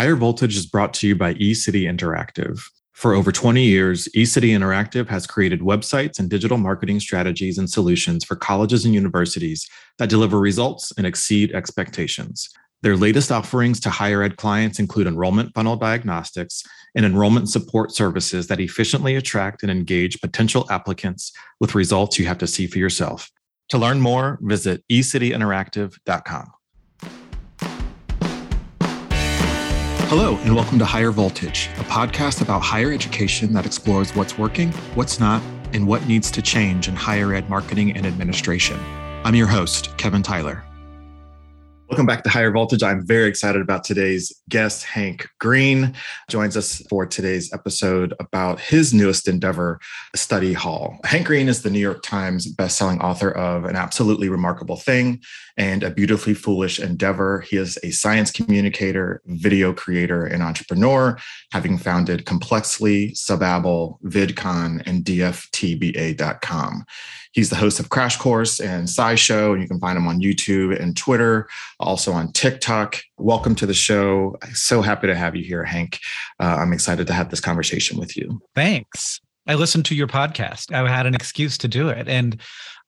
Higher Voltage is brought to you by eCity Interactive. For over 20 years, eCity Interactive has created websites and digital marketing strategies and solutions for colleges and universities that deliver results and exceed expectations. Their latest offerings to higher ed clients include enrollment funnel diagnostics and enrollment support services that efficiently attract and engage potential applicants with results you have to see for yourself. To learn more, visit ecityinteractive.com. Hello, and welcome to Higher Voltage, a podcast about higher education that explores what's working, what's not, and what needs to change in higher ed marketing and administration. I'm your host, Kevin Tyler. Welcome back to Higher Voltage. I'm very excited about today's guest. Hank Green joins us for today's episode about his newest endeavor, Study Hall. Hank Green is the New York Times bestselling author of An Absolutely Remarkable Thing and A Beautifully Foolish Endeavor. He is a science communicator, video creator, and entrepreneur, having founded Complexly, Subbable, VidCon, and DFTBA.com. He's the host of Crash Course and SciShow, and you can find him on YouTube and Twitter, also on TikTok. Welcome to the show. So happy to have you here, Hank. Uh, I'm excited to have this conversation with you. Thanks. I listened to your podcast. I had an excuse to do it. And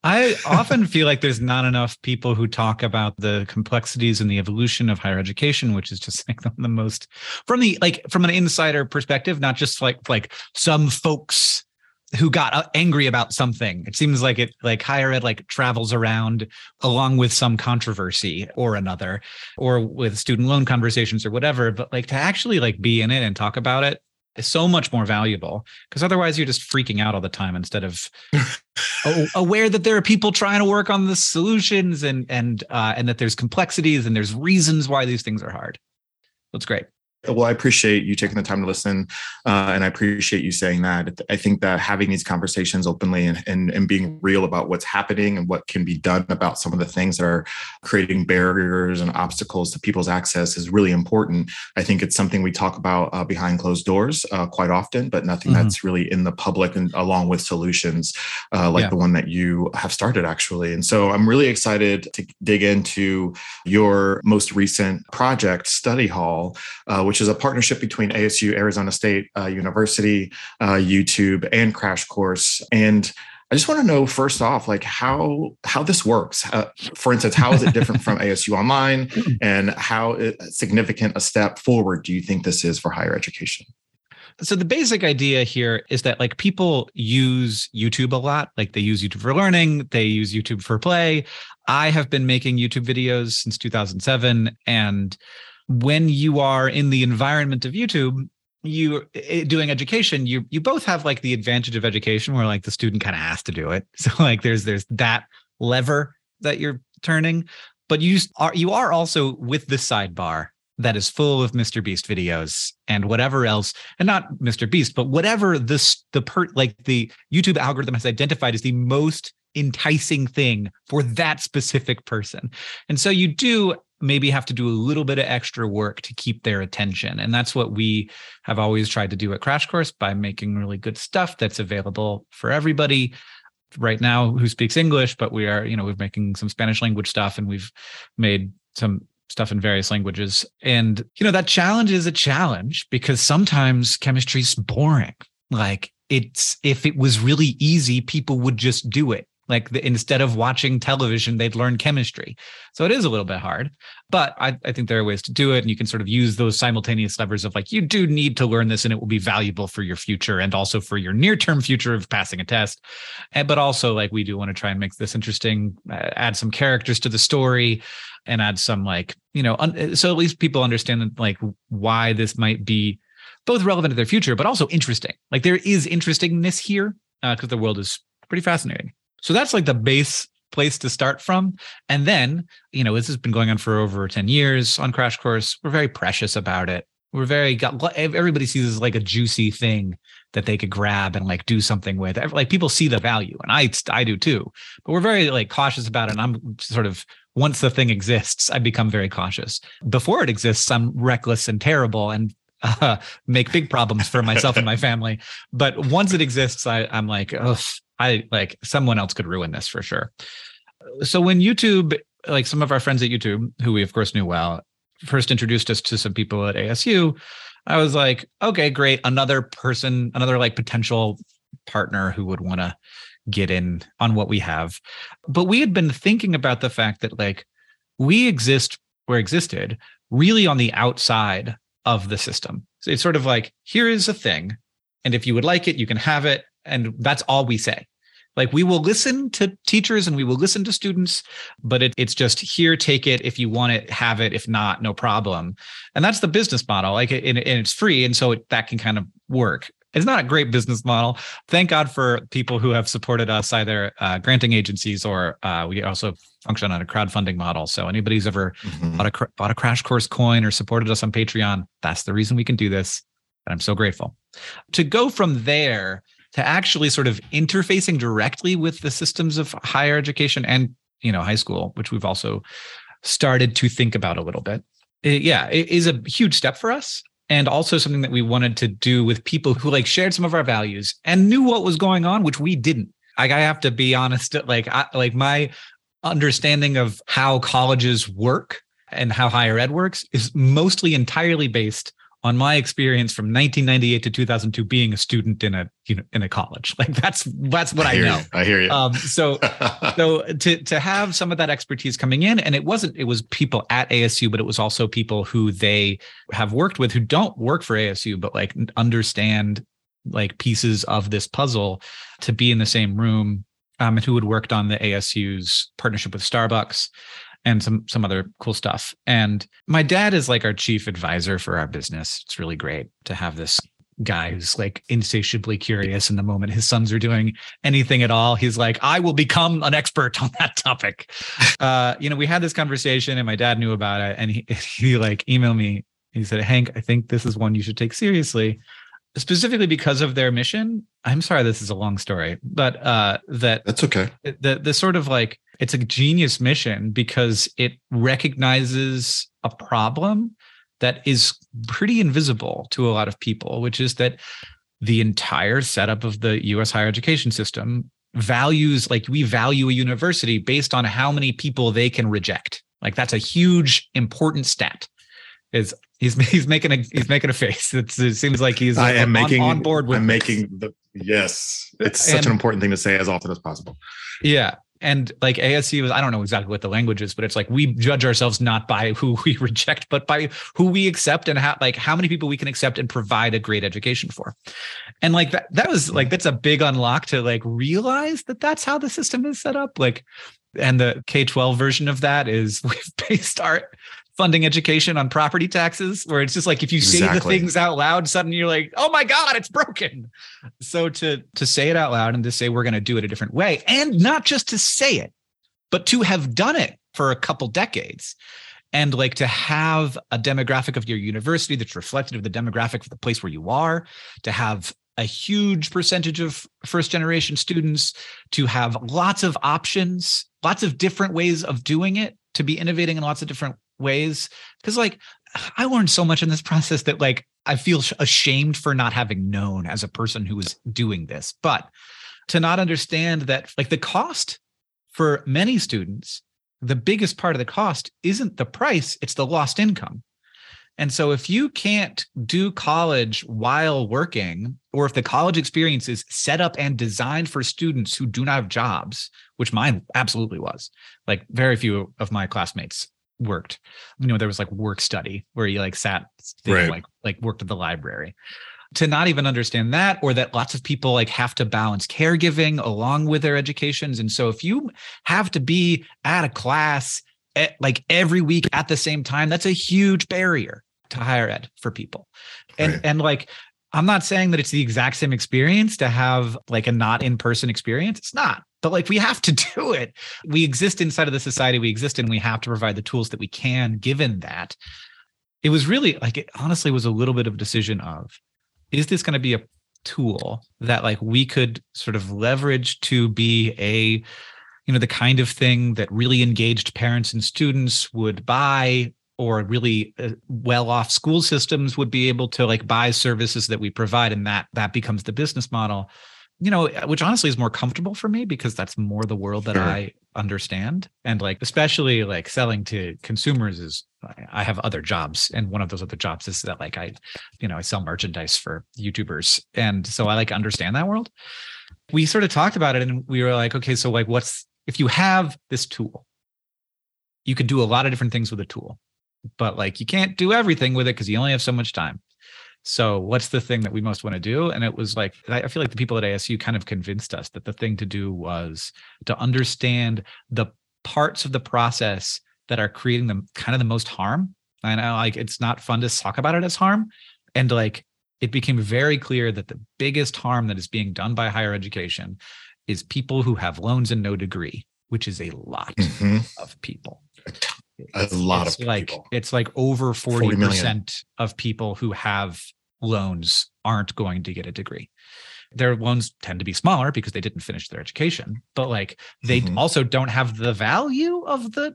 I often feel like there's not enough people who talk about the complexities and the evolution of higher education, which is just like the most from the like from an insider perspective, not just like like some folks who got uh, angry about something. It seems like it like higher ed like travels around along with some controversy or another, or with student loan conversations or whatever. But like to actually like be in it and talk about it is so much more valuable because otherwise you're just freaking out all the time instead of aware that there are people trying to work on the solutions and and uh, and that there's complexities and there's reasons why these things are hard. That's great. Well, I appreciate you taking the time to listen, uh, and I appreciate you saying that. I think that having these conversations openly and, and, and being real about what's happening and what can be done about some of the things that are creating barriers and obstacles to people's access is really important. I think it's something we talk about uh, behind closed doors uh, quite often, but nothing mm-hmm. that's really in the public and along with solutions uh, like yeah. the one that you have started actually. And so I'm really excited to dig into your most recent project, Study Hall uh, which is a partnership between ASU, Arizona State uh, University, uh, YouTube, and Crash Course. And I just want to know first off, like how how this works. Uh, for instance, how is it different from ASU Online, and how significant a step forward do you think this is for higher education? So the basic idea here is that like people use YouTube a lot. Like they use YouTube for learning, they use YouTube for play. I have been making YouTube videos since 2007 and when you are in the environment of YouTube, you eh, doing education, you you both have like the advantage of education where like the student kind of has to do it. So like there's there's that lever that you're turning, but you are you are also with the sidebar that is full of Mr. Beast videos and whatever else, and not Mr. Beast, but whatever this the per like the YouTube algorithm has identified as the most enticing thing for that specific person. And so you do maybe have to do a little bit of extra work to keep their attention. And that's what we have always tried to do at Crash Course by making really good stuff that's available for everybody right now who speaks English, but we are, you know, we're making some Spanish language stuff and we've made some stuff in various languages. And, you know, that challenge is a challenge because sometimes chemistry's boring. Like it's if it was really easy, people would just do it like the, instead of watching television they'd learn chemistry. So it is a little bit hard but I, I, think there are ways to do it and you can sort of use those simultaneous levers of like you do need to learn this and it will be valuable for your future and also for your near term future of passing a test. And, but also like we do want to try and make this interesting uh, add some characters to the story and add some like you know un- so at least people understand like why this might be both relevant to their future but also interesting. Like there is interestingness here because uh, the world is pretty fascinating so that's like the base place to start from. And then, you know, this has been going on for over 10 years on Crash Course. We're very precious about it. We're very everybody sees this like a juicy thing that they could grab and like do something with. Like people see the value, and I I do too. But we're very like cautious about it. And I'm sort of once the thing exists, I become very cautious. Before it exists, I'm reckless and terrible and uh, make big problems for myself and my family. But once it exists, I, I'm like, oh, I like someone else could ruin this for sure. So when YouTube, like some of our friends at YouTube, who we of course knew well, first introduced us to some people at ASU, I was like, okay, great. Another person, another like potential partner who would want to get in on what we have. But we had been thinking about the fact that like we exist or existed really on the outside of the system. So it's sort of like, here is a thing. And if you would like it, you can have it. And that's all we say. Like we will listen to teachers and we will listen to students, but it, it's just here, take it. If you want it, have it. If not, no problem. And that's the business model. Like, and, and it's free, and so it, that can kind of work. It's not a great business model. Thank God for people who have supported us, either uh, granting agencies or uh, we also function on a crowdfunding model. So anybody who's ever mm-hmm. bought, a, bought a crash course coin or supported us on Patreon, that's the reason we can do this. And I'm so grateful. To go from there to actually sort of interfacing directly with the systems of higher education and you know high school which we've also started to think about a little bit. It, yeah it is a huge step for us and also something that we wanted to do with people who like shared some of our values and knew what was going on which we didn't. Like i have to be honest like I, like my understanding of how colleges work and how higher ed works is mostly entirely based on my experience from 1998 to 2002 being a student in a you know in a college. Like that's that's what i, I know. you. i hear you. Um, so so to to have some of that expertise coming in and it wasn't it was people at asu but it was also people who they have worked with who don't work for asu but like understand like pieces of this puzzle to be in the same room um, and who had worked on the asu's partnership with starbucks and some some other cool stuff. And my dad is like our chief advisor for our business. It's really great to have this guy who's like insatiably curious in the moment his sons are doing anything at all. He's like i will become an expert on that topic. Uh you know we had this conversation and my dad knew about it. And he, he like emailed me. He said hank i think this is one you should take seriously specifically because of their mission. I'm sorry this is a long story but uh that that's okay. the the sort of like it's a genius mission because it recognizes a problem that is pretty invisible to a lot of people which is that the entire setup of the US higher education system values like we value a university based on how many people they can reject. Like that's a huge important stat is he's he's making a he's making a face. It's, it seems like he's I am on, making on board with. I'm this. making the yes. It's such and, an important thing to say as often as possible. Yeah, and like ASU is I don't know exactly what the language is, but it's like we judge ourselves not by who we reject, but by who we accept and how like how many people we can accept and provide a great education for. And like that that was like that's a big unlock to like realize that that's how the system is set up. Like and the K-12 version of that is we've based our funding education on property taxes, where it's just like if you say the things out loud, suddenly you're like, oh my God, it's broken. So to to say it out loud and to say we're going to do it a different way, and not just to say it, but to have done it for a couple decades. And like to have a demographic of your university that's reflective of the demographic of the place where you are, to have a huge percentage of first generation students, to have lots of options, lots of different ways of doing it, to be innovating in lots of different ways because like i learned so much in this process that like i feel ashamed for not having known as a person who was doing this but to not understand that like the cost for many students the biggest part of the cost isn't the price it's the lost income. And so if you can't do college while working, or if the college experience is set up and designed for students who do not have jobs, which mine absolutely was, like very few of my classmates worked. You know, there was like work study where you like sat right. like like worked at the library. To not even understand that, or that lots of people like have to balance caregiving along with their educations. And so if you have to be at a class at, like every week at the same time, that's a huge barrier to higher ed for people. And right. and like I'm not saying that it's the exact same experience to have like a not in person experience. It's not but like we have to do it. We exist inside of the society we exist in. We have to provide the tools that we can, given that. It was really like it honestly was a little bit of a decision of is this going to be a tool that like we could sort of leverage to be a you know the kind of thing that really engaged parents and students would buy or really uh, well off school systems would be able to like buy services that we provide and that that becomes the business model you know, uh, which honestly is more comfortable for me because that's more the world that sure. I understand. And like, especially like selling to consumers is, I have other jobs. And one of those other jobs is that like I, you know, I sell merchandise for YouTubers. And so I like understand that world. We sort of talked about it and we were like, okay, so like, what's, if you have this tool, you can do a lot of different things with a tool, but like you can't do everything with it because you only have so much time. So what's the thing that we most want to do? And it was like, I feel like the people at ASU kind of convinced us that the thing to do was to understand the parts of the process that are creating the kind of the most harm. I know like it's not fun to talk about it as harm. And like it became very clear that the biggest harm that is being done by higher education is people who have loans and no degree, which is a lot mm-hmm. of people a lot it's of like people. it's like over 40 percent of people who have loans aren't going to get a degree their loans tend to be smaller because they didn't finish their education but like they mm-hmm. also don't have the value of the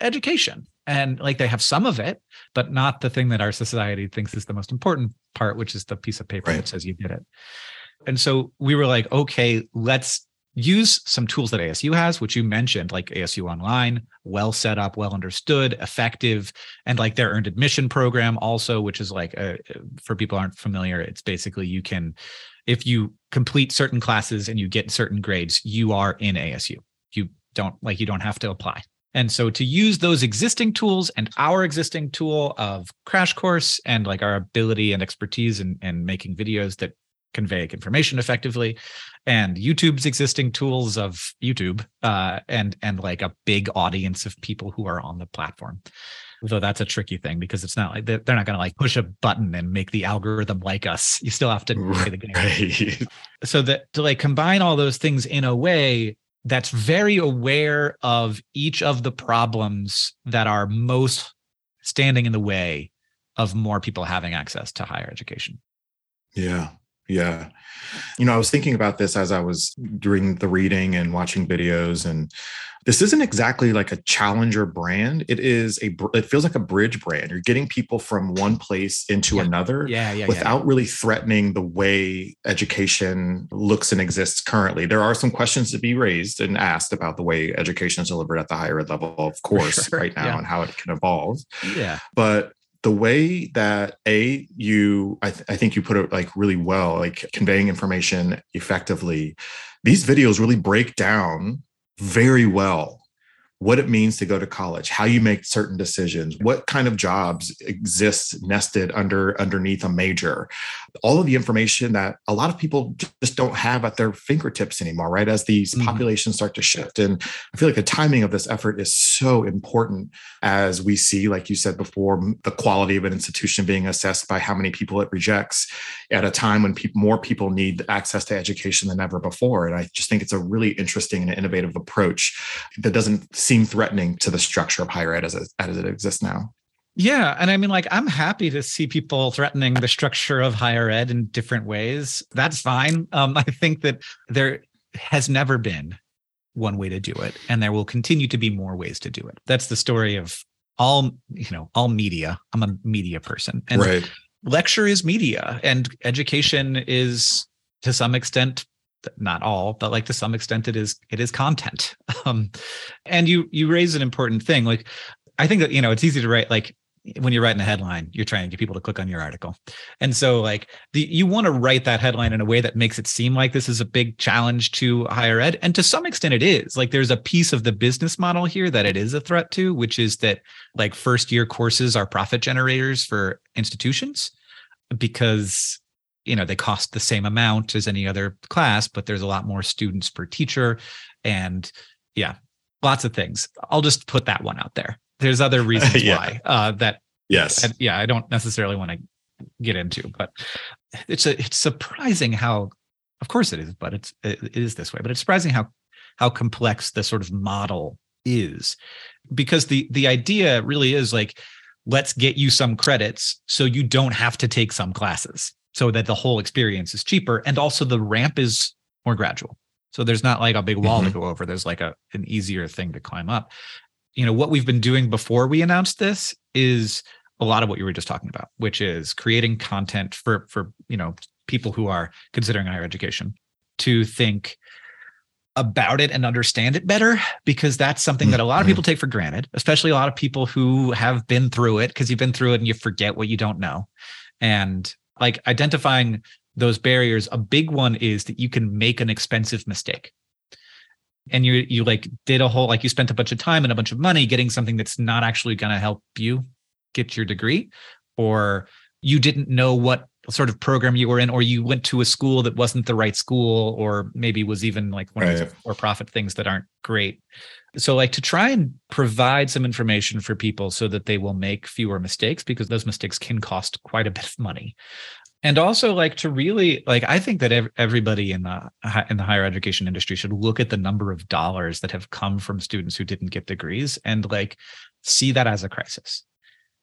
education and like they have some of it but not the thing that our society thinks is the most important part which is the piece of paper right. that says you did it and so we were like okay let's use some tools that ASU has, which you mentioned, like ASU Online, well set up, well understood, effective, and like their earned admission program also, which is like a, for people aren't familiar, it's basically you can, if you complete certain classes and you get certain grades, you are in ASU. You don't like you don't have to apply. And so to use those existing tools and our existing tool of Crash Course and like our ability and expertise in, in making videos that convey information effectively. And youtube's existing tools of youtube uh, and and like a big audience of people who are on the platform. Though that's a tricky thing because it's not like they're, not going to like push a button and make the algorithm like us. You still have to play the game. right. so that to like combine all those things in a way that's very aware of each of the problems that are most standing in the way of more people having access to higher education. Yeah yeah. You know, I was thinking about this as I was doing the reading and watching videos and this isn't exactly like a challenger brand. It is a it feels like a bridge brand. You're getting people from one place into yeah. another yeah, yeah, without really threatening the way education looks and exists currently. There are some questions to be raised and asked about the way education is delivered at the higher ed level, of course, sure. right now and how it can evolve. Yeah. But the way that a you I, th- I, think you put it like really well like conveying information effectively these videos really break down very well what it means to go to college, how you make certain decisions, what kind of jobs exist nested under underneath a major. All of the information that a lot of people just don't have at their fingertips anymore, right? As these mm-hmm. populations start to shift. And I feel like the timing of this effort is so important as we see, like you said before, the quality of an institution being assessed by how many people it rejects at a time when pe- more people need access to education than ever before. And I just think it's a really interesting and innovative approach that doesn't seem threatening to the structure of higher ed as it, as it exists now. Yeah. And I mean, like, I'm happy to see people threatening the structure of higher ed in different ways. That's fine. Um, I think that there has never been one way to do it, and there will continue to be more ways to do it. That's the story of all, you know, all media. I'm a media person. And right. lecture is media, and education is to some extent not all but like to some extent it is it is content. Um and you you raise an important thing like i think that you know it's easy to write like when you're writing a headline you're trying to get people to click on your article. And so like the you want to write that headline in a way that makes it seem like this is a big challenge to higher ed. And to some extent it is. Like there's a piece of the business model here that it is a threat to which is that like first year courses are profit generators for institutions because you know they cost the same amount as any other class but there's a lot more students per teacher. And yeah lots of things. I'll just put that one out there. There's other reasons yeah. why uh, that yes. Yeah i don't necessarily want to get into but it's a it's surprising how of course it is but it's it is this way but it's surprising how how complex the sort of model is. Because the the idea really is like let's get you some credits so you don't have to take some classes so that the whole experience is cheaper and also the ramp is more gradual so there's not like a big wall mm-hmm. to go over there's like a an easier thing to climb up you know what we've been doing before we announced this is a lot of what you were just talking about which is creating content for for you know people who are considering higher education to think about it and understand it better because that's something that a lot of people take for granted, especially a lot of people who have been through it because you've been through it and you forget what you don't know. And like identifying those barriers, a big one is that you can make an expensive mistake. And you you like did a whole like you spent a bunch of time and a bunch of money getting something that's not actually going to help you get your degree or you didn't know what sort of program you were in or you went to a school that wasn't the right school or maybe was even like one of Right. those for profit things that aren't great so like to try and provide some information for people so that they will make fewer mistakes because those mistakes can cost quite a bit of money. And also like to really like i think that ev- everybody in the in the higher education industry should look at the number of dollars that have come from students who didn't get degrees and like see that as a crisis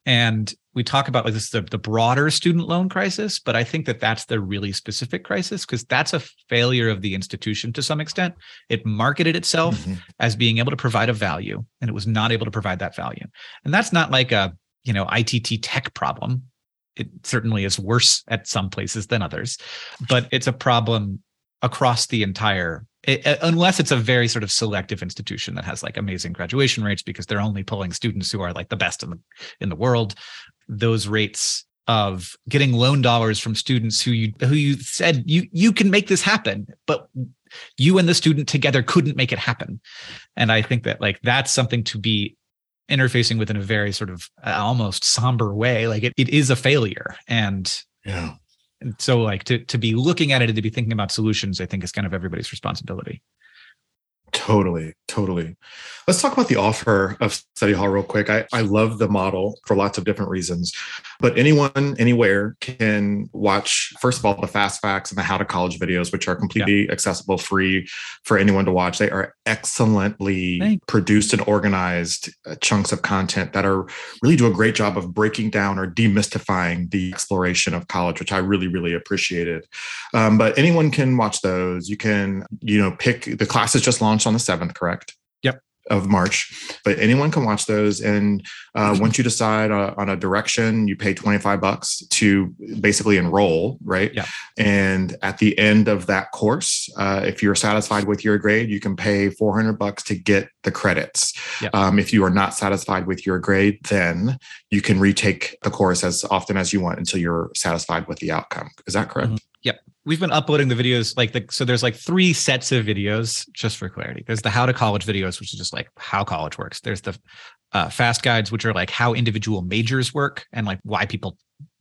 and we talk about like this the, the broader student loan crisis but i think that that's the really specific crisis because that's a failure of the institution to some extent. It marketed itself Mhm. as being able to provide a value and it was not able to provide that value. And that's not like a you know itt tech problem. It certainly is worse at some places than others but it's a problem across the entire it, uh, unless it's a very sort of selective institution that has like amazing graduation rates because they're only pulling students who are like the best in the in the world those rates of getting loan dollars from students who you who you said you you can make this happen but you and the student together couldn't make it happen and i think that like that's something to be interfacing with in a very sort of uh, almost somber way like it, it is a failure and Yeah. So like to to be looking at it and to be thinking about solutions i think is kind of everybody's responsibility. Totally, totally. Let's talk about the offer of Study Hall real quick. I, I love the model for lots of different reasons, but anyone, anywhere can watch, first of all, the Fast Facts and the How to College videos, which are completely accessible, free for anyone to watch. They are excellently Thanks. produced and organized uh, chunks of content that are really do a great job of breaking down or demystifying the exploration of college, which I really, really appreciated. Um, but anyone can watch those. You can, you know, pick the classes just launched on the 7th, correct? Of March. But anyone can watch those. And uh, once you decide uh, on a direction, you pay 25 bucks to basically enroll, right? Yeah. And at the end of that course, uh, if you're satisfied with your grade, you can pay 400 bucks to get the credits. Yeah. Um, if you are not satisfied with your grade, then you can retake the course as often as you want until you're satisfied with the outcome. Is that correct? Mhm. we've been uploading the videos like the so there's like three sets of videos just for clarity. There's the how to college videos which is just like how college works. There's the uh, fast guides which are like how individual majors work and like why people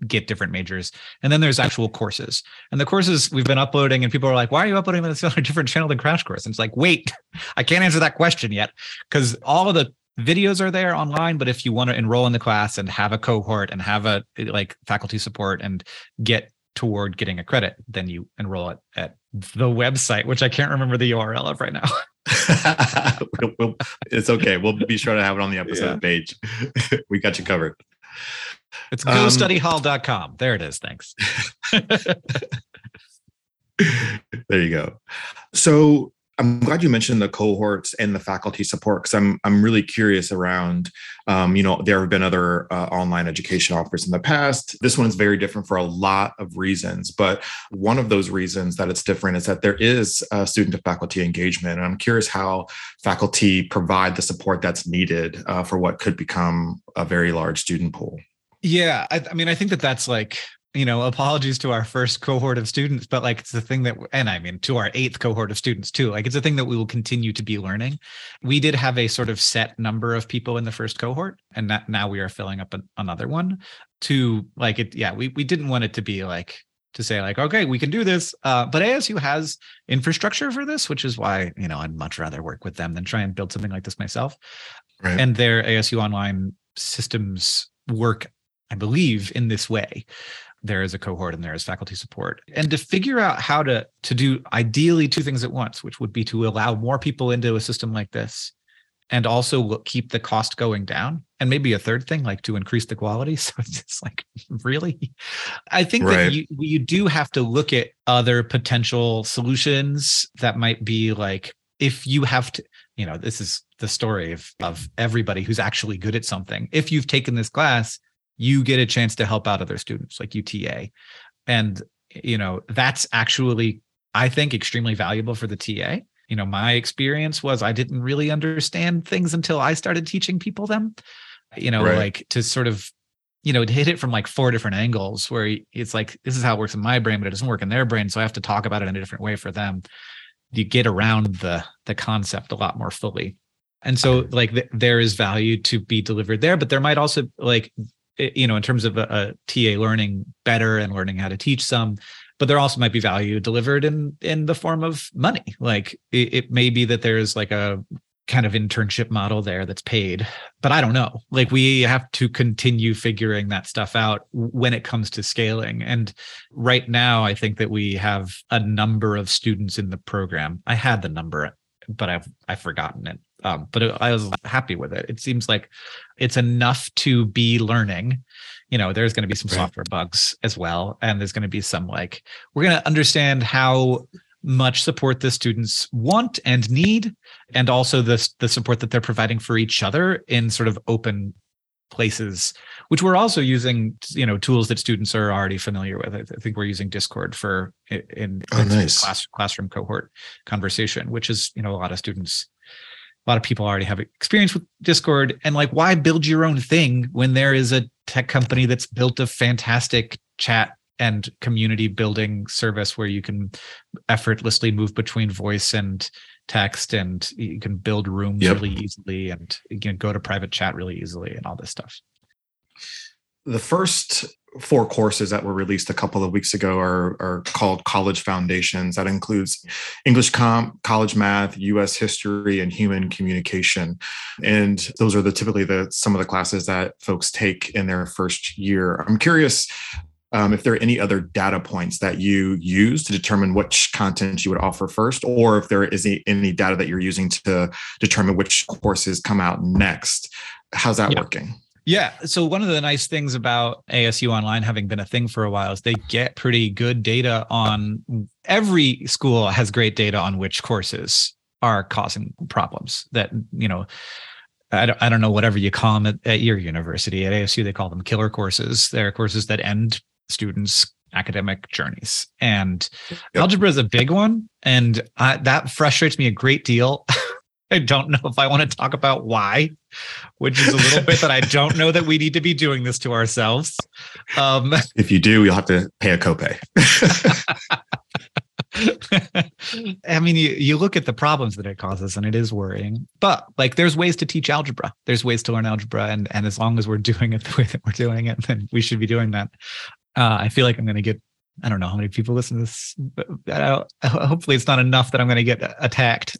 get different majors. And then there's actual courses. And the courses we've been uploading and people are like why are you uploading this on a different channel than crash course? And it's like wait i can't answer that question yet. Because all of the videos are there online but if you want to enroll in the class and have a cohort and have a like faculty support and get toward getting a credit, then you enroll it at the website, which I can't remember the URL of right now. It's okay. We'll be sure to have it on the episode Yeah. page. we got you covered. It's Um, gostudyhall.com. There it is. Thanks. there you go. So I'm glad you mentioned the cohorts and the faculty support because I'm I'm really curious around. Um, you know, there have been other uh, online education offers in the past. This one is very different for a lot of reasons, but one of those reasons that it's different is that there is uh, student to faculty engagement, and I'm curious how faculty provide the support that's needed uh, for what could become a very large student pool. Yeah. I, I mean, I think that that's like, you know, apologies to our first cohort of students, but like it's the thing that, and I mean, to our eighth cohort of students too. Like it's a thing that we will continue to be learning. We did have a sort of set number of people in the first cohort, and that now we are filling up an, another one to like it. Yeah. We, we didn't want it to be like, to say like okay we can do this uh, but asu has infrastructure for this which is why you know i'd much rather work with them than try and build something like this myself Right. and their asu online systems work i believe in this way there is a cohort and there is faculty support. And to figure out how to to do ideally two things at once which would be to allow more people into a system like this and also keep the cost going down. And maybe a third thing like to increase the quality. So it's like really? I think Right. that you you do have to look at other potential solutions that might be like if you have to you know this is the story of of everybody who's actually good at something. If you've taken this class you get a chance to help out other students like UTA and you know that's actually I think extremely valuable for the TA. You know, my experience was I didn't really understand things until I started teaching people them. You know, right. like to sort of you know, hit it from like four different angles where it's like, this is how it works in my brain, but it doesn't work in their brain. So I have to talk about it in a different way for them. You get around the the concept a lot more fully. And so like th- there is value to be delivered there, but there might also like, Eh, you know, in terms of a, a TA learning better and learning how to teach some, but there also might be value delivered in in the form of money. Like it, it, may be that there's like a kind of internship model there that's paid but i don't know. Like we have to continue figuring that stuff out when it comes to scaling. And right now i think that we have a number of students in the program. I had the number but i've i've forgotten it um, but it, i was happy with it. It seems like it's enough to be learning. You know there's going to be some software bugs as well and there's going to be some like we're going to understand how much support the students want and need and also the, the support that they're providing for each other in sort of open places which we're also using you know tools that students are already familiar with. I think we're using discord for in, oh, nice. class, classroom cohort conversation which is you know a lot of students a lot of people already have experience with discord and like why build your own thing when there is a tech company that's built a fantastic chat and community building service where you can effortlessly move between voice and text and you can build rooms yep. really easily and you can go to private chat really easily and all this stuff the first four courses that were released a couple of weeks ago are, are called college foundations that includes english comp college math us history and human communication and those are the typically the some of the classes that folks take in their first year i'm curious um, if there are any other data points that you use to determine which content you would offer first, or if there is any, data that you're using to determine which courses come out next. How's that yeah. working? Yeah. So one of the nice things about ASU Online having been a thing for a while is they get pretty good data on every school has great data on which courses are causing problems that, you know, I don't, I don't know whatever you call them at, at your university at ASU they call them killer courses they're courses that end students academic journeys and yep. algebra is a big one and I, that frustrates me a great deal i don't know if i want to talk about why which is a little bit that i don't know that we need to be doing this to ourselves um, if you do you'll have to pay a copay I mean, you, you look at the problems that it causes and it is worrying, but like there's ways to teach algebra. There's ways to learn algebra. And, and as long as we're doing it the way that we're doing it, then we should be doing that. Uh, I feel like I'm going to get, I don't know how many people listen to this, hopefully it's not enough that I'm going to get attacked.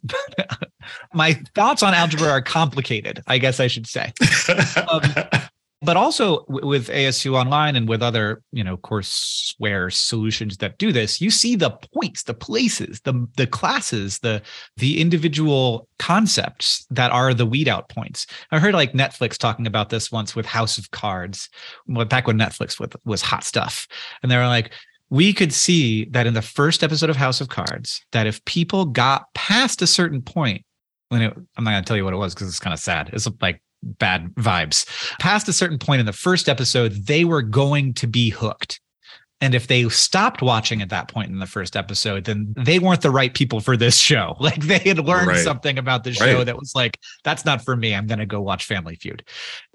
My thoughts on algebra are complicated, I guess I should say. Um, but also with ASU Online and with other, you know, courseware solutions that do this, you see the points, the places, the the classes, the the individual concepts that are the weed out points. I heard like Netflix talking about this once with House of Cards, back when Netflix was hot stuff, and they were like, we could see that in the first episode of House of Cards, that if people got past a certain point, when it, I'm not going to tell you what it was because it's kind of sad. It's like bad vibes. Past a certain point in the first episode, they were going to be hooked. And if they stopped watching at that point in the first episode, then they weren't the right people for this show. Like they had learned right. something about the show right. that was like, that's not for me. I'm going to go watch Family Feud.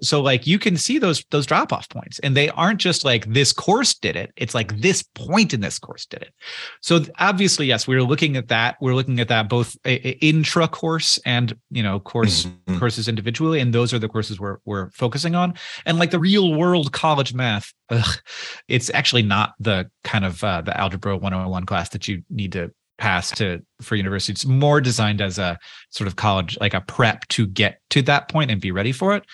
So like you can see those those drop off points, and they aren't just like this course did it. It's like this point in this course did it. So obviously, yes, we are looking at that. We're looking at that both intra course and you know course mm-hmm. courses individually, and those are the courses we're we're focusing on. And like the real world college math, ugh, it's actually not the kind of uh, the algebra 101 class that you need to pass to for university. It's more designed as a sort of college like a prep to get to that point and be ready for it.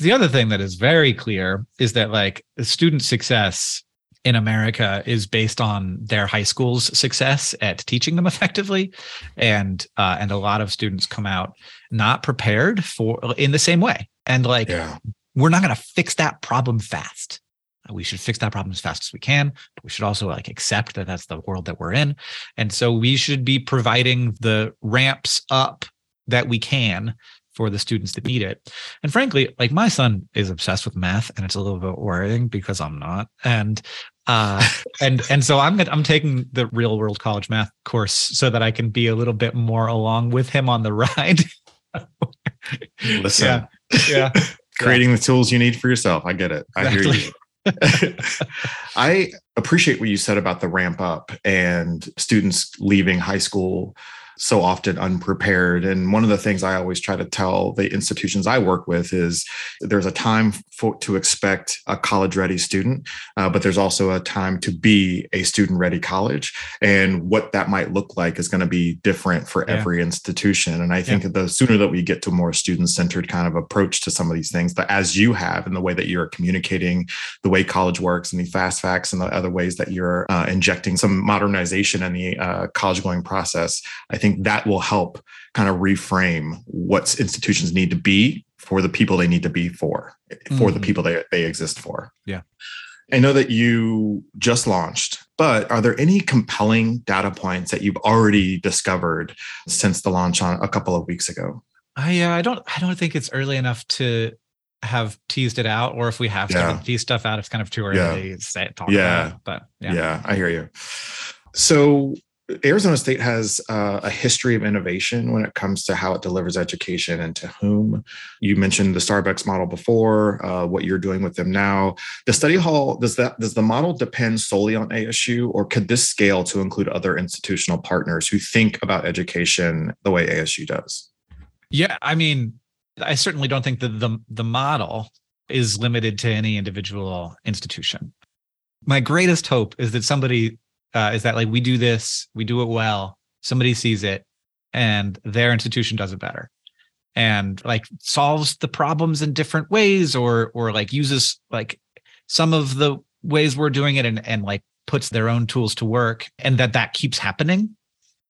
The other thing that is very clear is that like student success in America is based on their high school's success at teaching them effectively, and uh, and a lot of students come out not prepared for in the same way. And like, yeah. we're not going to fix that problem fast we should fix that problem as fast as we can but we should also like accept that that's the world that we're in and so we should be providing the ramps up that we can for the students that need it. And frankly, like my son is obsessed with math and it's a little bit worrying because I'm not. And uh and and so I'm I'm taking the real world college math course so that I can be a little bit more along with him on the ride. Listen. Yeah. Yeah. Creating the tools you need for yourself. I get it. I hear you. I appreciate what you said about the ramp up and students leaving high school so often unprepared. And one of the things I always try to tell the institutions I work with is there's a time for, to expect a college ready student, uh, but there's also a time to be a student ready college. And what that might look like is going to be different for yeah. every institution. And I think yeah. the sooner that we get to a more student centered kind of approach to some of these things, that as you have in the way that you're communicating the way college works and the fast facts and the other ways that you're uh, injecting some modernization in the uh, college going process, I think that will help kind of reframe what institutions need to be for the people they need to be for, for mm-hmm. the people they, they exist for. Yeah. I know that you just launched, but are there any compelling data points that you've already discovered since the launch on a couple of weeks ago? I uh, I don't I don't think it's early enough to have teased it out, or if we have yeah. to tease stuff out, it's kind of too early yeah. to say, talk yeah. about. It. But yeah. yeah, I hear you. So Arizona State has uh, a history of innovation when it comes to how it delivers education and to whom. You mentioned the Starbucks model before, uh, what you're doing with them now. The study hall does that does the model depend solely on ASU, or could this scale to include other institutional partners who think about education the way ASU does? Yeah, I mean, I certainly don't think that the the model is limited to any individual institution. My greatest hope is that somebody uh, is that like we do this, we do it well, somebody sees it, and their institution does it better, and like solves the problems in different ways, or or like uses like some of the ways we're doing it, and and like puts their own tools to work, and that that keeps happening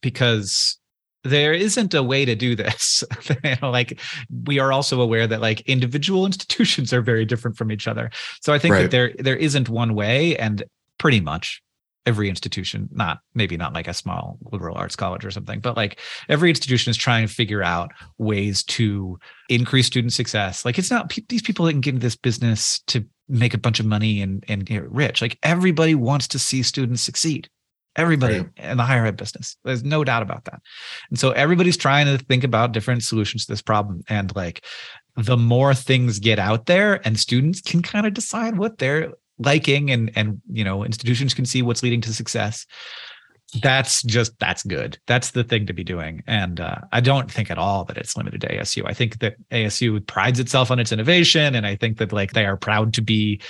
because there isn't a way to do this. You know, like we are also aware that like individual institutions are very different from each other. So i think right. that there there isn't one way and pretty much every institution not maybe not like a small liberal arts college or something but like every institution is trying to figure out ways to increase student success. Like it's not these people that can get into this business to make a bunch of money and and get rich. Like everybody wants to see students succeed. Everybody right. in the higher ed business. There's no doubt about that. And so everybody's trying to think about different solutions to this problem. And like the more things get out there and students can kind of decide what they're liking and and you know institutions can see what's leading to success. That's just that's good. That's the thing to be doing. And uh, i don't think at all that it's limited to asu i think that asu prides itself on its innovation and i think that like they are proud to be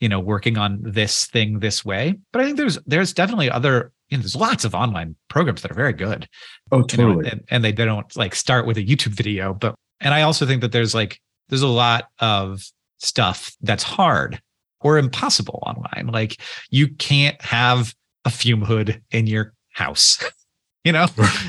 you know working on this thing this way. But i think there's there's definitely other you know, there's lots of online programs that are very good. Oh totally you know, and, and they, they don't like start with a youtube video but and i also think that there's like there's a lot of stuff that's hard or impossible online. Like you can't have a fume hood in your house, you know?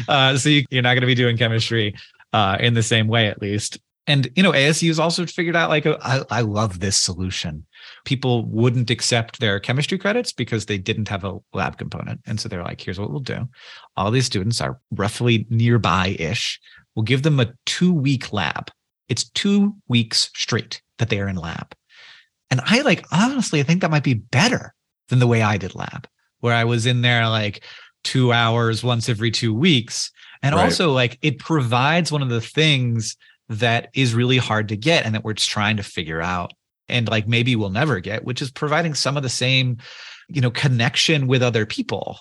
Uh, so you, are not going to be doing chemistry uh, in the same way, at least. And, you know, ASU has also figured out like, I, I love this solution. People wouldn't accept their chemistry credits because they didn't have a lab component. And so they're like, here's what we'll do. All these students are roughly nearby ish. We'll give them a two week lab. It's two weeks straight that they are in lab. And I like, honestly, I think that might be better than the way I did lab, where I was in there like two hours once every two weeks. And right. also, like, it provides one of the things that is really hard to get and that we're just trying to figure out. And like, maybe we'll never get, which is providing some of the same, you know, connection with other people.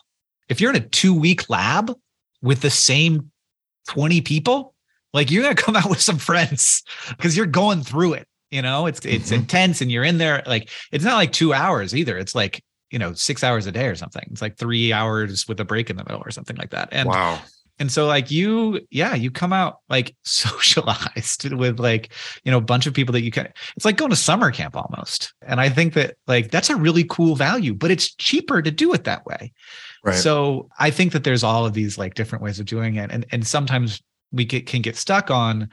If you're in a two week lab with the same 20 people, like you're going to come out with some friends because you're going through it you know it's it's mm-hmm. intense and you're in there like it's not like two hours either it's like you know six hours a day or something it's like three hours with a break in the middle or something like that and wow. and so like you yeah you come out like socialized with like you know a bunch of people that you can it's like going to summer camp almost and i think that like that's a really cool value but it's cheaper to do it that way. Right. So i think that there's all of these like different ways of doing it and and sometimes we get, can get stuck on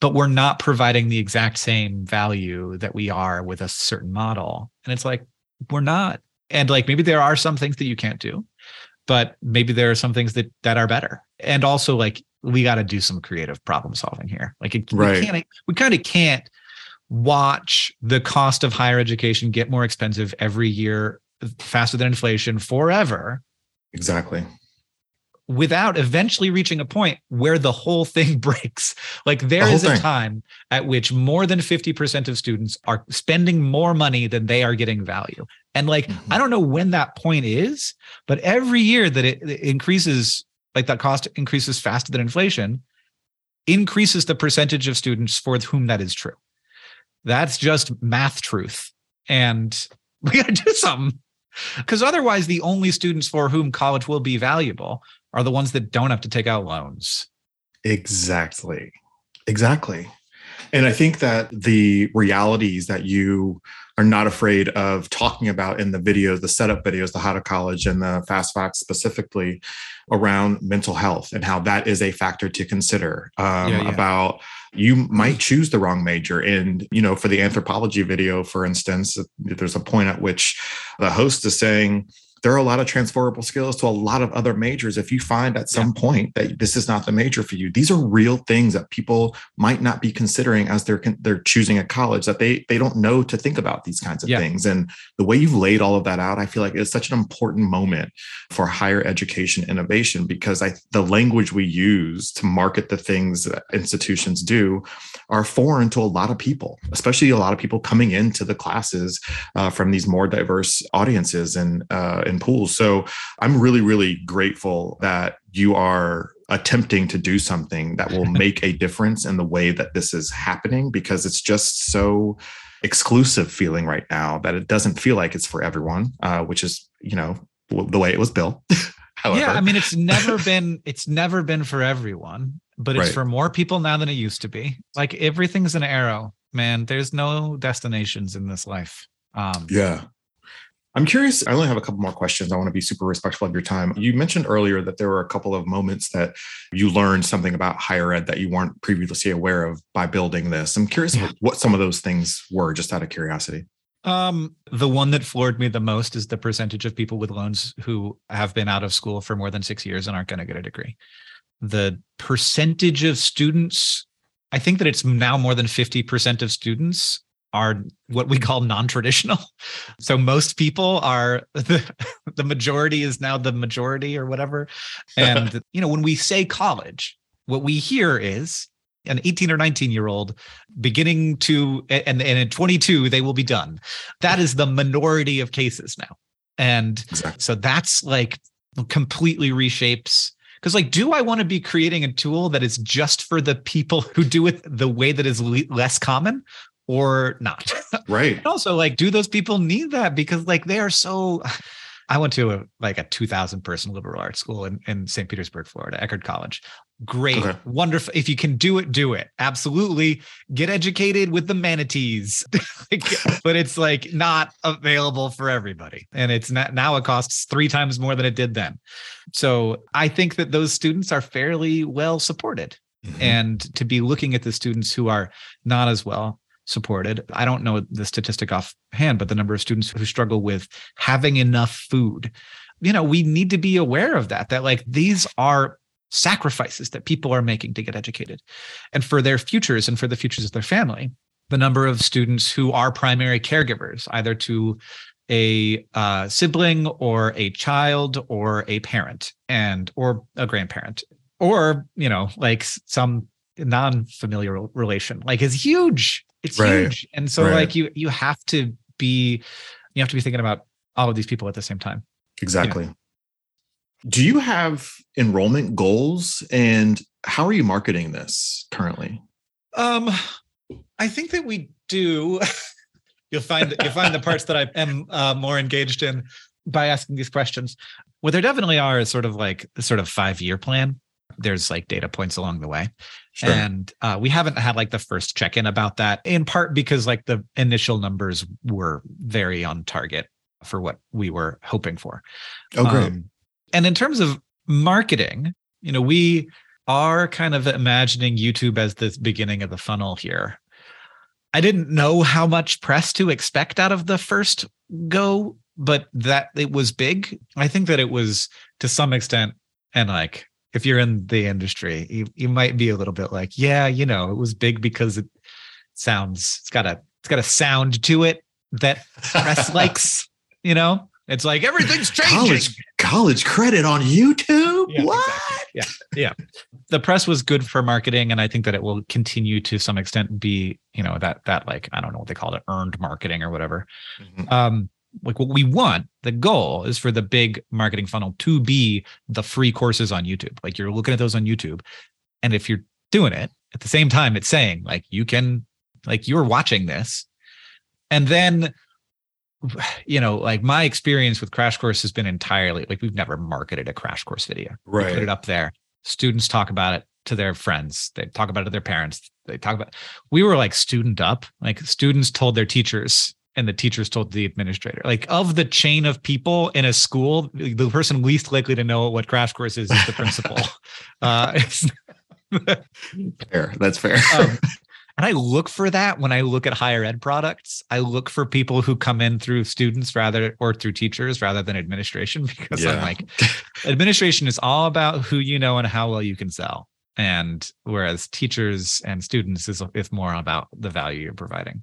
but we're not providing the exact same value that we are with a certain model. And it's like, we're not. And like maybe there are some things that you can't do, but maybe there are some things that that are better. And also like we got to do some creative problem solving here. Like it, Right. we can't, we kind of can't watch the cost of higher education get more expensive every year faster than inflation forever Exactly. Without eventually reaching a point where the whole thing breaks. Like there The is a thing. time at which more than 50% of students are spending more money than they are getting value. And like, Mhm. I don't know when that point is, but every year that it, it increases, like that cost increases faster than inflation, increases the percentage of students for whom that is true. That's just math truth. And we got to do something. Because otherwise, the only students for whom college will be valuable are the ones that don't have to take out loans. Exactly. Exactly. And I think that the realities that you are not afraid of talking about in the videos, the setup videos, the how to college and the fast facts specifically around mental health and how that is a factor to consider um, Yeah, yeah. about you might choose the wrong major. And, you know, for the anthropology video, for instance, there's a point at which the host is saying, there are a lot of transferable skills to a lot of other majors. If you find at some point that this is not the major for you, these are real things that people might not be considering as they're they're choosing a college that they they don't know to think about these kinds of Yeah. things. And the way you've laid all of that out, I feel like it's such an important moment for higher education innovation because I the language we use to market the things that institutions do are foreign to a lot of people, especially a lot of people coming into the classes uh, from these more diverse audiences and uh, and pools. So I'm really, really grateful that you are attempting to do something that will make a difference in the way that this is happening because it's just so exclusive feeling right now that it doesn't feel like it's for everyone, uh, which is you know the way it was built. However, Yeah, I mean, it's never been it's never been for everyone, but it's Right. for more people now than it used to be. Like everything's an arrow, man. There's no destinations in this life. Um, Yeah. I'm curious. I only have a couple more questions. I want to be super respectful of your time. You mentioned earlier that there were a couple of moments that you learned something about higher ed that you weren't previously aware of by building this. I'm curious Yeah. what some of those things were, just out of curiosity. Um, the one that floored me the most is the percentage of people with loans who have been out of school for more than six years and aren't going to get a degree. The percentage of students, I think that it's now more than 50% of students are what we call non-traditional. So most people are the, the majority is now the majority or whatever. And you know, when we say college, what we hear is an 18 or 19 year old beginning to and, and at 22 they will be done that is the minority of cases now and Exactly. so that's like completely reshapes because like do i want to be creating a tool that is just for the people who do it the way that is le- less common or not. Right. also like do those people need that? Because like they are so i went to a like a 2000 person liberal arts school in, in st petersburg florida eckerd college. Great. Okay. wonderful. If you can do it do it. Absolutely. Get educated with the manatees. Like, but it's like not available for everybody. And it's not now it costs three times more than it did then. So i think that those students are fairly well supported. Mhm. and to be looking at the students who are not as well supported. I don't know the statistic offhand, but the number of students who struggle with having enough food. You know, we need to be aware of that, that like these are sacrifices that people are making to get educated and for their futures and for the futures of their family. The number of students who are primary caregivers, either to a uh, sibling or a child or a parent and or a grandparent or you know like some non-familiar relation like is huge it's Right. huge and so Right. like you you have to be you have to be thinking about all of these people at the same time Exactly. Do you have enrollment goals and how are you marketing this currently? um i think that we do you'll find you'll find the parts that i am uh, more engaged in by asking these questions what there definitely are is sort of like sort of five year plan there's like data points along the way Sure. And uh, we haven't had like the first check in about that, in part because like the initial numbers were very on target for what we were hoping for. oh, great. Um, and in terms of marketing, you know, we are kind of imagining YouTube as the beginning of the funnel here. I didn't know how much press to expect out of the first go, but that it was big. I think that it was to some extent, and like if you're in the industry, you, you might be a little bit like, yeah, you know, it was big because it sounds it's got a it's got a sound to it that press likes, you know? It's like everything's changing. College, college credit on YouTube? Yeah, what? exactly. Yeah. Yeah. The press was good for marketing. And I think that it will continue to some extent be, you know, that that like, I don't know what they call it, earned marketing or whatever. Mhm. Um, like what we want, the goal is for the big marketing funnel to be the free courses on YouTube. Like you're looking at those on YouTube. And if you're doing it at the same time, it's saying like you can, like you're watching this. And then you know, like my experience with Crash Course has been entirely like we've never marketed a Crash Course video. We put it up there. Students talk about it to their friends. They talk about it to their parents. They talk about. We were like student up. Like students told their teachers, and the teachers told the administrator. Like of the chain of people in a school, the person least likely to know what Crash Course is is the principal. uh, it's- Fair. That's fair. um, and I look for that when I look at higher ed products. I look for people who come in through students rather or through teachers rather than administration because I'm like, administration is all about who you know and how well you can sell. And whereas teachers and students is, is more about the value you're providing.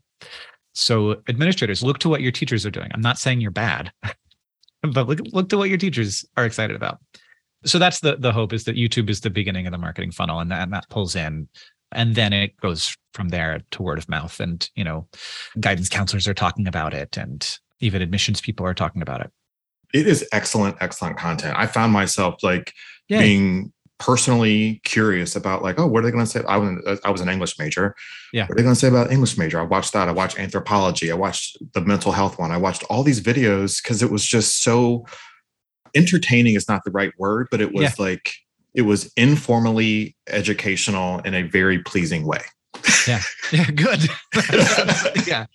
So administrators, look to what your teachers are doing. I'm not saying you're bad, but look, look to what your teachers are excited about. So that's the the hope is that YouTube is the beginning of the marketing funnel and that, and that pulls in and then it goes from there to word of mouth and you know guidance counselors are talking about it and even admissions people are talking about it it is excellent, excellent content. I found myself like yeah being personally curious about like, oh, what are they going to say? I was uh, I was an English major. Yeah. What are they going to say about English major? I watched that. I watched anthropology. I watched the mental health one. I watched all these videos because it was just so entertaining is not the right word, but it was Yeah. like it was informally educational in a very pleasing way. Yeah. Yeah good. Yeah.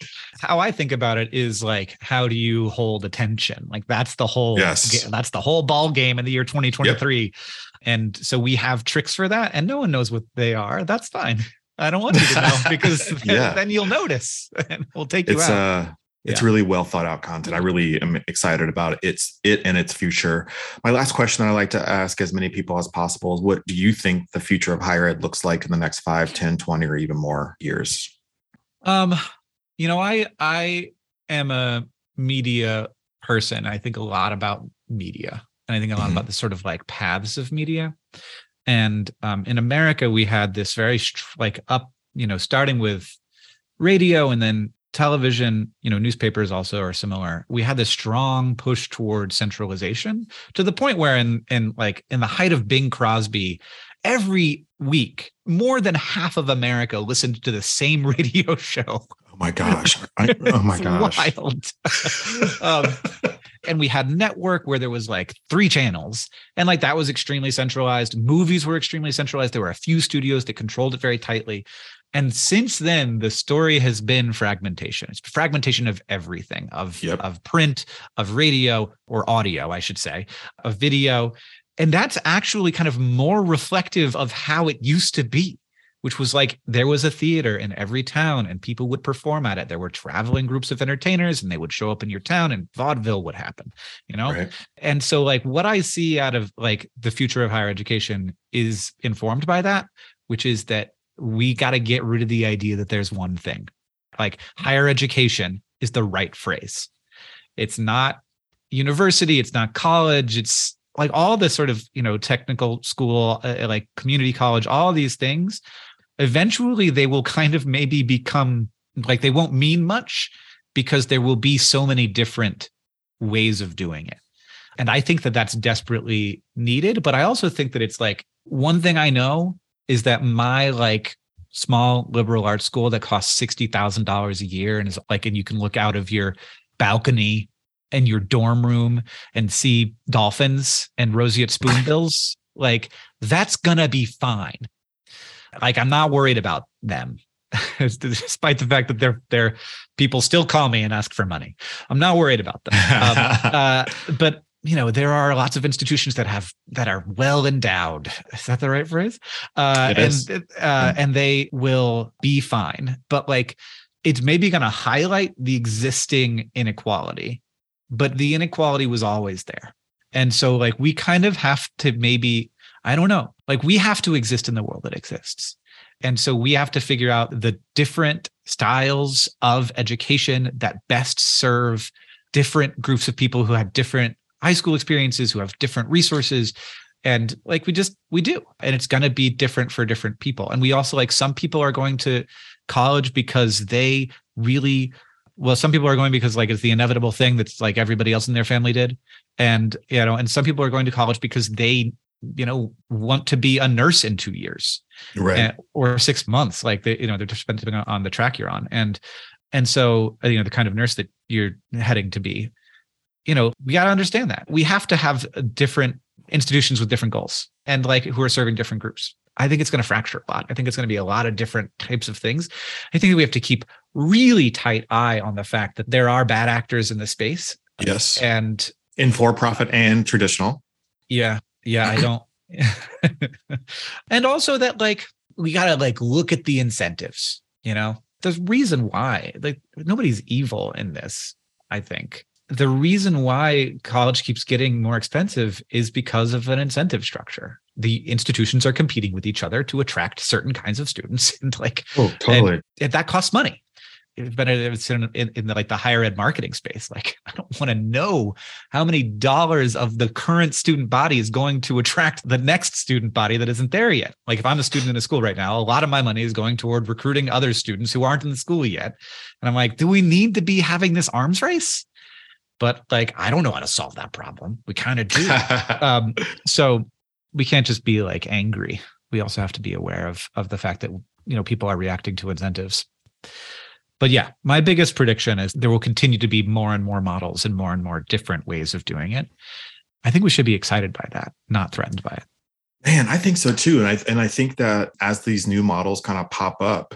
How i think about it is like how do you hold attention? Like that's the whole Yes. ga- that's the whole ball game in the year 2023 and so we have tricks for that and no one knows what they are. That's fine. I don't want you to know because then, Yeah. then you'll notice and we'll take you It's out. uh it's Yeah. really well thought out content. I really am excited about it. It's it and its future. My last question that I like to ask as many people as possible is what do you think the future of higher ed looks like in the next 5, 10, 20 or even more years? Um, you know, I I am a media person. I think a lot about media, and I think a lot Mhm. about the sort of like paths of media. And um, in America, we had this very like up, you know, starting with radio and then television. You know, newspapers also are similar. We had this strong push toward centralization to the point where, in in like in the height of Bing Crosby, every week more than half of America listened to the same radio show. Oh my gosh. I, oh my gosh. wild. um, and we had network where there was like three channels and like that was extremely centralized movies were extremely centralized there were a few studios that controlled it very tightly and since then the story has been fragmentation it's fragmentation of everything of Yep. of print of radio or audio i should say of video and that's actually kind of more reflective of how it used to be which was like there was a theater in every town and people would perform at it. There were traveling groups of entertainers and they would show up in your town and vaudeville would happen, you know? Right. And so like what I see out of like the future of higher education is informed by that, which is that we got to get rid of the idea that there's one thing. Like higher education is the right phrase. It's not university, it's not college, it's like all the sort of, you know, technical school, uh, like community college, all these things eventually they will kind of maybe become like they won't mean much because there will be so many different ways of doing it. And I think that that's desperately needed. But I also think that it's like one thing I know is that my like small liberal arts school that costs $60,000 a year and is like, and you can look out of your balcony and your dorm room and see dolphins and roseate spoonbills, like that's gonna be fine. Like I'm not worried about them. Despite the fact that they're they're people still call me and ask for money. I'm not worried about them. Um, uh, but you know, there are lots of institutions that have that are well endowed. Is that the right phrase? Uh, It and is. uh, and they will be fine. But like, it's maybe going to highlight the existing inequality, but the inequality was always there. And so, like, we kind of have to maybe. I don't know. Like we have to exist in the world that exists. And so we have to figure out the different styles of education that best serve different groups of people who have different high school experiences, who have different resources. And like we just, we do. And it's going to be different for different people. And we also like some people are going to college because they really well some people are going because like it's the inevitable thing that's like everybody else in their family did and you know and some people are going to college because they you know want to be a nurse in two years right and, or six months like they you know they're just depending on the track you're on and and so you know the kind of nurse that you're heading to be you know we got to understand that we have to have different institutions with different goals and like who are serving different groups I think it's going to fracture a lot. I think it's going to be a lot of different types of things. I think we have to keep really tight eye on the fact that there are bad actors in the space. Yes. And in for profit and traditional. Yeah. Yeah. I don't. and also that like we got to like look at the incentives, you know, there's reason why like nobody's evil in this, I think the reason why college keeps getting more expensive is because of an incentive structure. The institutions are competing with each other to attract certain kinds of students, and like, oh, totally, and, that costs money. It's been it's in, in, in the, like the higher ed marketing space. Like, I don't want to know how many dollars of the current student body is going to attract the next student body that isn't there yet. Like, if I'm a student in a school right now, a lot of my money is going toward recruiting other students who aren't in the school yet. And I'm like, do we need to be having this arms race? But like i don't know how to solve that problem. We kind of do. Um, so we can't just be like angry. We also have to be aware of of the fact that you know people are reacting to incentives. But yeah my biggest prediction is there will continue to be more and more models and more and more different ways of doing it. I think we should be excited by that not threatened by it. Man i think so too and i and i think that as these new models kind of pop up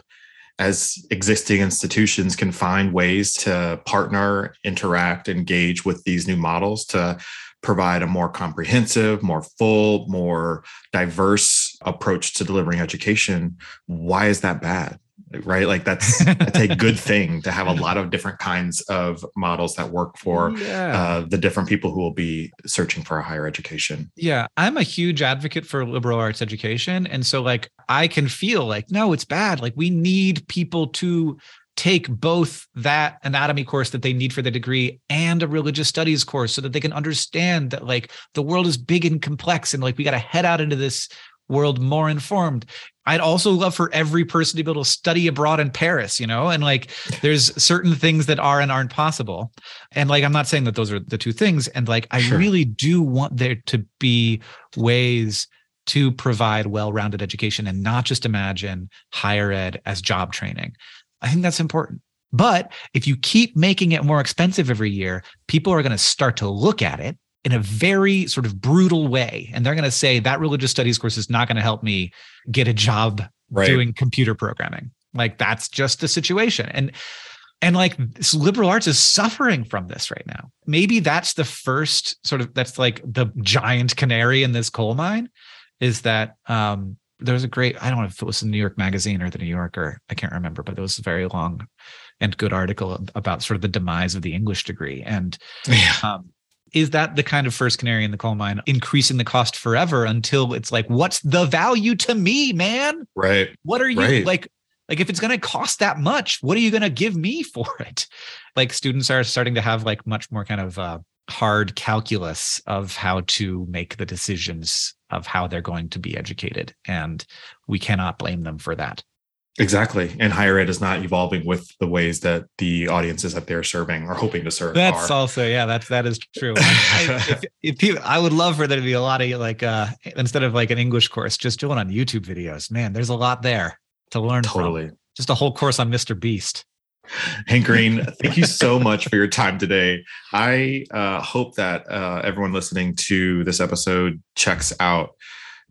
as existing institutions can find ways to partner, interact, engage with these new models to provide a more comprehensive, more full, more diverse approach to delivering education, why is that bad? Right like that's that's a good thing to have a lot of different kinds of models that work for yeah. uh, the different people who will be searching for a higher education yeah i'm a huge advocate for liberal arts education and so like i can feel like no it's bad like we need people to take both that anatomy course that they need for the degree and a religious studies course so that they can understand that like the world is big and complex and like we got to head out into this world more informed. I'd also love for every person to be able to study abroad in Paris, you know, and like there's certain things that are and aren't possible. And like, I'm not saying that those are the two things. And like, I sure. really do want there to be ways to provide well rounded education and not just imagine higher ed as job training. I think that's important. But if you keep making it more expensive every year, people are going to start to look at it in a very sort of brutal way. And they're going to say that religious studies course is not going to help me get a job right. doing computer programming. Like that's just the situation. And and like liberal arts is suffering from this right now. Maybe that's the first sort of that's like the giant canary in this coal mine is that um there's a great I don't know if it was the New York Magazine or the New Yorker, I can't remember, but it was a very long and good article about sort of the demise of the English degree. And yeah. um, is that the kind of first canary in the coal mine increasing the cost forever until it's like what's the value to me man? Right. What are you right. like like if it's going to cost that much what are you going to give me for it? Like students are starting to have like much more kind of uh, hard calculus of how to make the decisions of how they're going to be educated and we cannot blame them for that Exactly. And higher ed is not evolving with the ways that the audiences that they're serving or hoping to serve. That's are. also, yeah, that's, that is true. I, if, if people, I would love for there to be a lot of like, uh, instead of like an English course, just doing on YouTube videos, man, there's a lot there to learn. Totally. From. Just a whole course on Mr. Beast. Hank Green, thank you so much for your time today. I uh, hope that uh, everyone listening to this episode checks out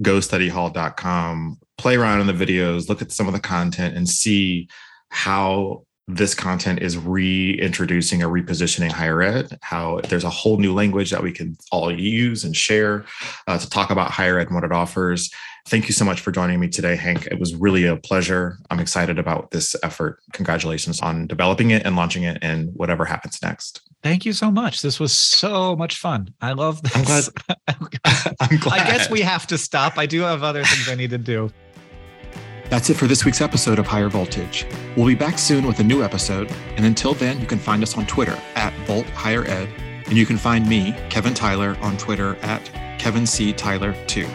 gostudyhall.com play around in the videos, look at some of the content, and see how this content is reintroducing or repositioning higher ed, how there's a whole new language that we can all use and share uh, to talk about higher ed and what it offers. Thank you so much for joining me today, Hank. It was really a pleasure. I'm excited about this effort. Congratulations on developing it and launching it and whatever happens next. Thank you so much. This was so much fun. I love this. I'm glad. I'm glad. I guess we have to stop. I do have other things I need to do. That's it for this week's episode of Higher Voltage. We'll be back soon with a new episode, and until then, you can find us on Twitter at Volt Higher Ed, and you can find me, Kevin Tyler, on Twitter at Kevin C. Tyler 2.